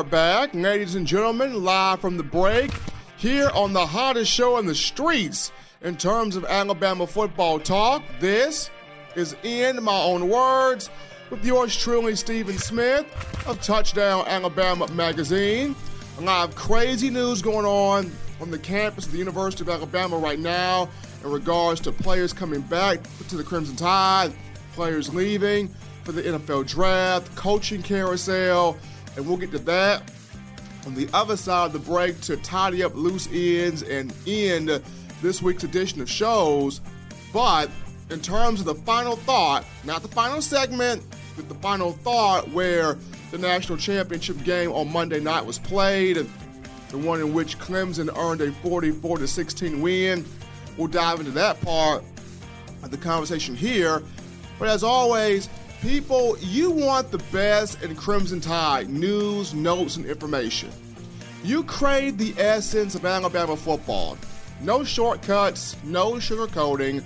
are back, ladies and gentlemen, live from the break here on the hottest show in the streets in terms of Alabama football talk. This is In My Own Words with yours truly, Stephen Smith of Touchdown Alabama Magazine. A lot of crazy news going on on the campus of the University of Alabama right now in regards to players coming back to the Crimson Tide, players leaving for the NFL draft, coaching carousel, and we'll get to that on the other side of the break to tidy up loose ends and end this week's edition of shows. But in terms of the final thought, not the final segment, but the final thought where the national championship game on Monday night was played, the one in which Clemson earned a 44 16 win. We'll dive into that part of the conversation here. But as always, People, you want the best in Crimson Tide news, notes, and information. You crave the essence of Alabama football. No shortcuts, no sugarcoating.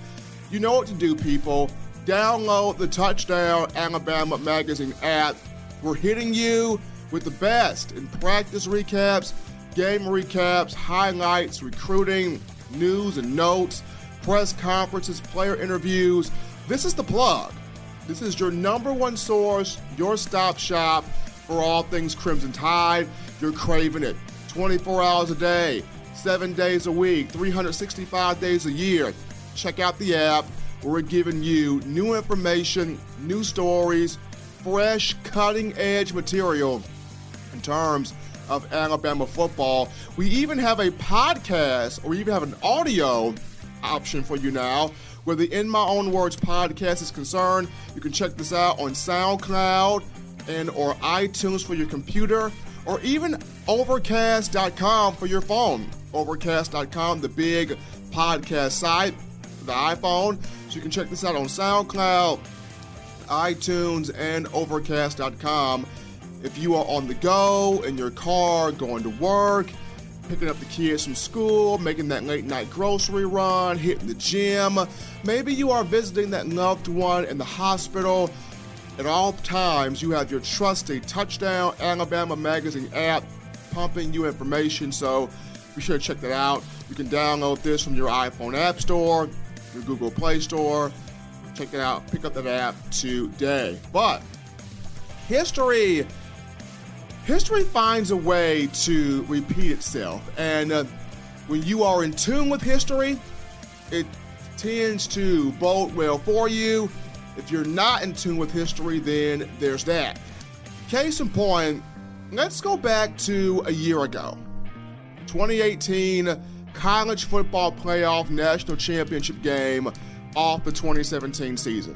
You know what to do, people. Download the Touchdown Alabama Magazine app. We're hitting you with the best in practice recaps, game recaps, highlights, recruiting, news and notes, press conferences, player interviews. This is the plug. This is your number one source, your stop shop for all things Crimson Tide. You're craving it 24 hours a day, seven days a week, 365 days a year. Check out the app. We're giving you new information, new stories, fresh, cutting edge material in terms of Alabama football. We even have a podcast or even have an audio option for you now where the In My Own Words podcast is concerned. You can check this out on SoundCloud and or iTunes for your computer or even overcast.com for your phone. Overcast.com, the big podcast site the iPhone. So you can check this out on SoundCloud, iTunes, and overcast.com. If you are on the go, in your car, going to work, picking up the kids from school, making that late night grocery run, hitting the gym. Maybe you are visiting that loved one in the hospital. At all times, you have your trusty Touchdown Alabama Magazine app pumping you information, so be sure to check that out. You can download this from your iPhone App Store, your Google Play Store. Check it out, pick up that app today. But history history finds a way to repeat itself. And uh, when you are in tune with history, it tends to bode well for you. If you're not in tune with history, then there's that. Case in point, let's go back to a year ago 2018 college football playoff national championship game off the 2017 season.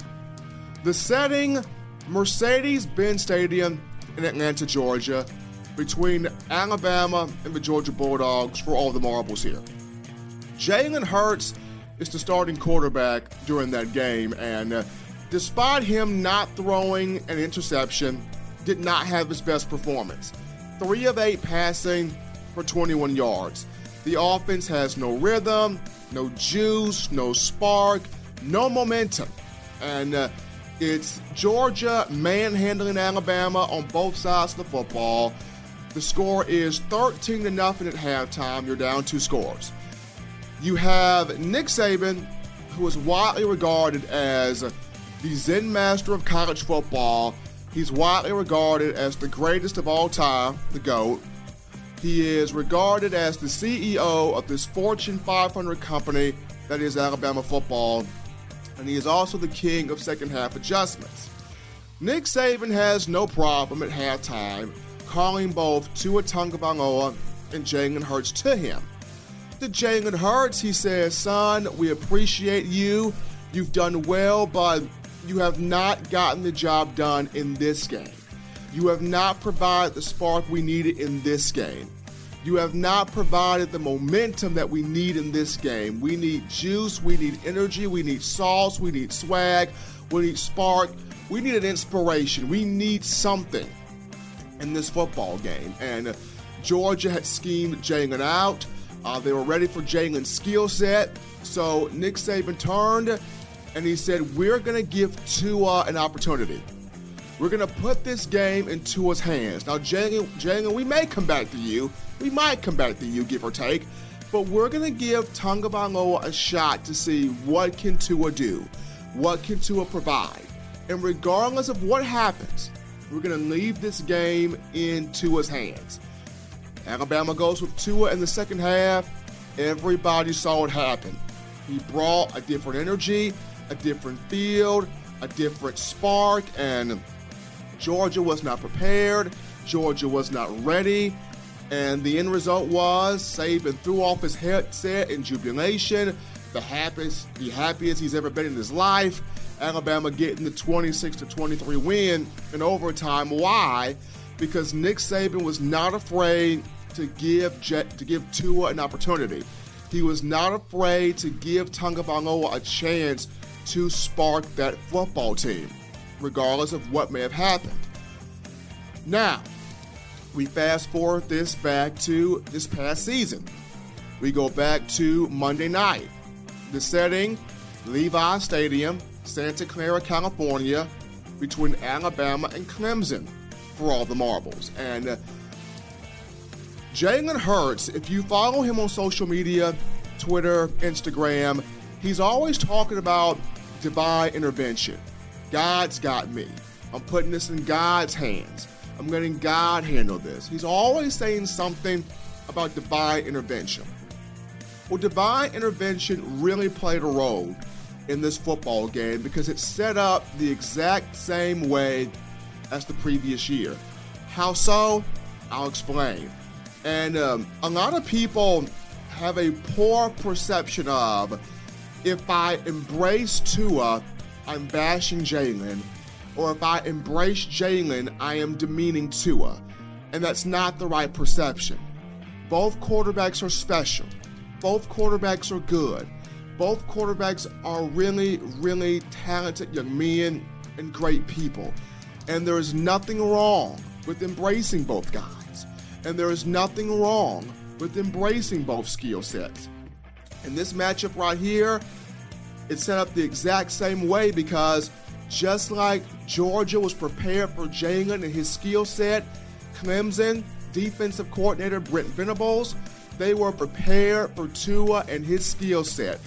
The setting Mercedes Benz Stadium in Atlanta, Georgia, between Alabama and the Georgia Bulldogs for all the marbles here. Jalen Hurts is the starting quarterback during that game, and uh, despite him not throwing an interception, did not have his best performance. Three of eight passing for 21 yards. The offense has no rhythm, no juice, no spark, no momentum. And uh, it's Georgia manhandling Alabama on both sides of the football. The score is 13 to nothing at halftime. You're down two scores. You have Nick Saban, who is widely regarded as the Zen master of college football. He's widely regarded as the greatest of all time, the GOAT. He is regarded as the CEO of this Fortune 500 company that is Alabama football and he is also the king of second half adjustments. Nick Saban has no problem at halftime calling both Tua Tagovailoa and Jalen Hurts to him. To Jalen Hurts, he says, Son, we appreciate you. You've done well, but you have not gotten the job done in this game. You have not provided the spark we needed in this game. You have not provided the momentum that we need in this game. We need juice, we need energy, we need sauce, we need swag, we need spark, we need an inspiration, we need something in this football game. And Georgia had schemed Jalen out. Uh, they were ready for Jalen's skill set. So Nick Saban turned and he said, We're going to give Tua an opportunity. We're going to put this game into his hands. Now, Jalen, we may come back to you. We might come back to you, give or take. But we're going to give Tonga a shot to see what can Tua do, what can Tua provide. And regardless of what happens, we're going to leave this game in Tua's hands. Alabama goes with Tua in the second half. Everybody saw it happen. He brought a different energy, a different field, a different spark, and Georgia was not prepared. Georgia was not ready. And the end result was Saban threw off his headset in jubilation, the happiest, the happiest he's ever been in his life. Alabama getting the 26 to 23 win in overtime. Why? Because Nick Saban was not afraid to give Jet, to give Tua an opportunity. He was not afraid to give Tagovailoa a chance to spark that football team, regardless of what may have happened. Now, we fast forward this back to this past season. We go back to Monday night. The setting, Levi Stadium, Santa Clara, California, between Alabama and Clemson for all the marbles. And uh, Jalen Hurts, if you follow him on social media, Twitter, Instagram, he's always talking about divine intervention. God's got me. I'm putting this in God's hands. I'm letting God handle this. He's always saying something about divine intervention. Well, divine intervention really played a role in this football game because it set up the exact same way as the previous year. How so? I'll explain. And um, a lot of people have a poor perception of if I embrace Tua, I'm bashing Jalen or if I embrace Jalen, I am demeaning Tua. And that's not the right perception. Both quarterbacks are special. Both quarterbacks are good. Both quarterbacks are really, really talented young men and great people. And there is nothing wrong with embracing both guys. And there is nothing wrong with embracing both skill sets. And this matchup right here, it's set up the exact same way because just like Georgia was prepared for Jalen and his skill set, Clemson defensive coordinator Brent Venables, they were prepared for Tua and his skill set.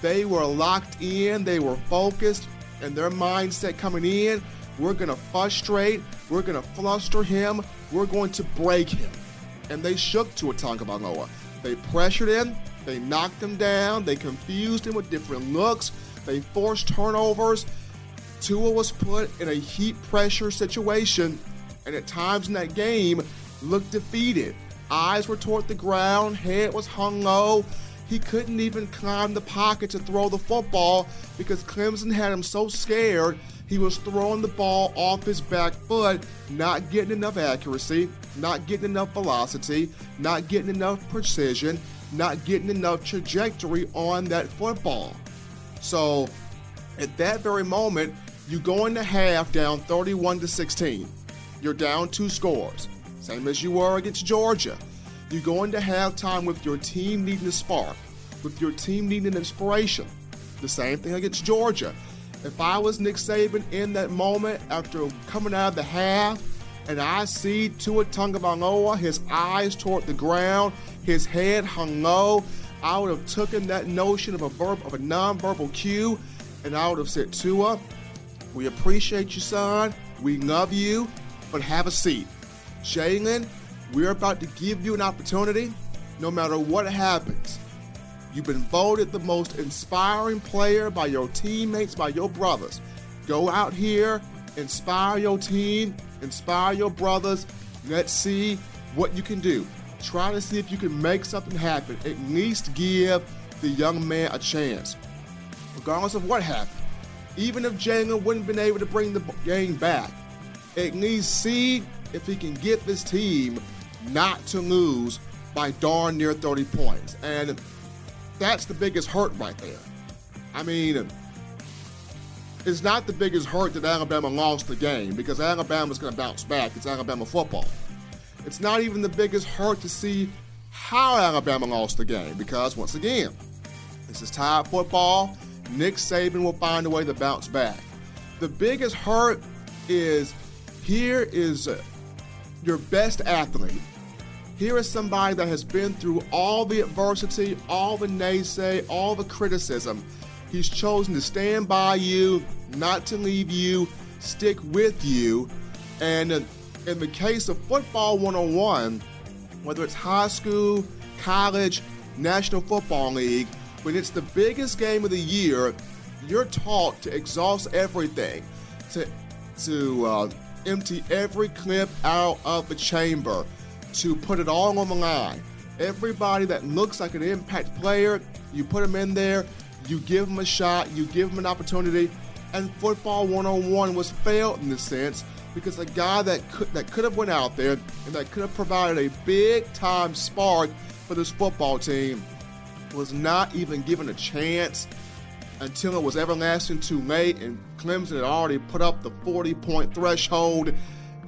They were locked in, they were focused, and their mindset coming in, we're going to frustrate, we're going to fluster him, we're going to break him. And they shook Tua Tagovailoa. They pressured him, they knocked him down, they confused him with different looks, they forced turnovers, Tua was put in a heat pressure situation, and at times in that game looked defeated. Eyes were toward the ground, head was hung low. He couldn't even climb the pocket to throw the football because Clemson had him so scared he was throwing the ball off his back foot, not getting enough accuracy, not getting enough velocity, not getting enough precision, not getting enough trajectory on that football. So, at that very moment, you go into half down 31 to 16. You're down two scores, same as you were against Georgia. You go into halftime with your team needing a spark, with your team needing inspiration. The same thing against Georgia. If I was Nick Saban in that moment after coming out of the half, and I see Tua Tagovailoa, his eyes toward the ground, his head hung low, I would have taken that notion of a verb of a nonverbal cue, and I would have said, Tua, we appreciate you, son. We love you, but have a seat. Jalen, we're about to give you an opportunity no matter what happens. You've been voted the most inspiring player by your teammates, by your brothers. Go out here, inspire your team, inspire your brothers. Let's see what you can do. Try to see if you can make something happen. At least give the young man a chance, regardless of what happened. even if Jalen wouldn't have been able to bring the game back, at least see if he can get this team not to lose by darn near 30 points. And that's the biggest hurt right there. I mean, it's not the biggest hurt that Alabama lost the game because Alabama's going to bounce back. It's Alabama football. It's not even the biggest hurt to see how Alabama lost the game because, once again, this is Tide football. Nick Saban will find a way to bounce back. The biggest hurt is Here is your best athlete. Here is somebody that has been through all the adversity, all the naysay, all the criticism. He's chosen to stand by you, not to leave you, stick with you. And in the case of Football 101, whether it's high school, college, National Football League, when it's the biggest game of the year, you're taught to exhaust everything, to to uh, empty every clip out of the chamber, to put it all on the line. Everybody that looks like an impact player, you put them in there, you give them a shot, you give them an opportunity. And football 101 was failed in this sense because a guy that could that could have went out there and that could have provided a big time spark for this football team was not even given a chance until it was everlasting too late, and Clemson had already put up the 40 point threshold.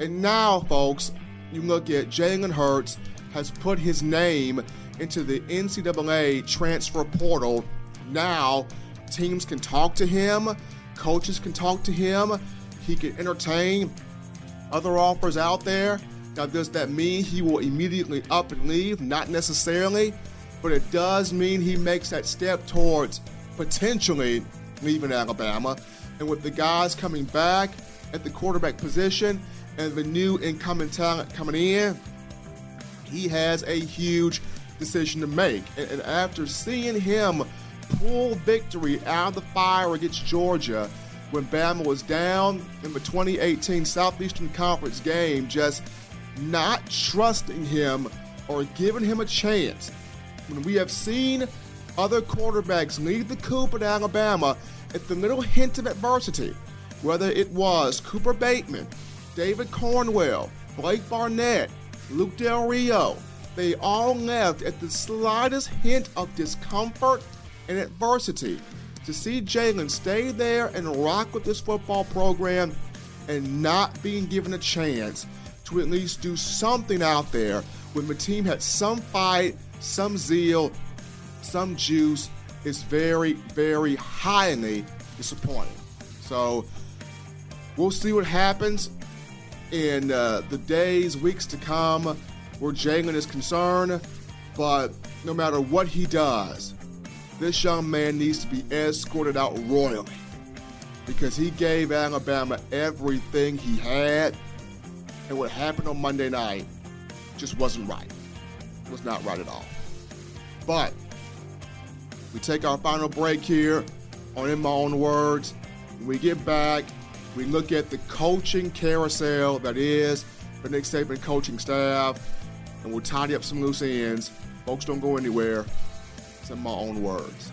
And now, folks, you look at Jalen Hurts has put his name into the NCAA transfer portal. Now, teams can talk to him, coaches can talk to him, he can entertain other offers out there. Now, does that mean he will immediately up and leave? Not necessarily, but it does mean he makes that step towards potentially leaving Alabama. And with the guys coming back at the quarterback position and the new incoming talent coming in, he has a huge decision to make. And, and after seeing him pull victory out of the fire against Georgia when Bama was down in the 2018 Southeastern Conference game, just not trusting him or giving him a chance. When we have seen other quarterbacks lead the coop at Alabama at the little hint of adversity, whether it was Cooper Bateman, David Cornwell, Blake Barnett, Luke Del Rio, they all left at the slightest hint of discomfort and adversity. To see Jalen stay there and rock with this football program and not being given a chance to at least do something out there when the team had some fight, some zeal, some juice is very, very highly disappointing. So we'll see what happens in uh, the days, weeks to come where Jalen is concerned. But no matter what he does, this young man needs to be escorted out royally because he gave Alabama everything he had. And what happened on Monday night just wasn't right. It was not right at all. But we take our final break here on In My Own Words. When we get back, we look at the coaching carousel that is the Nick Saban coaching staff, and we'll tidy up some loose ends. Folks, don't go anywhere. It's in my own words.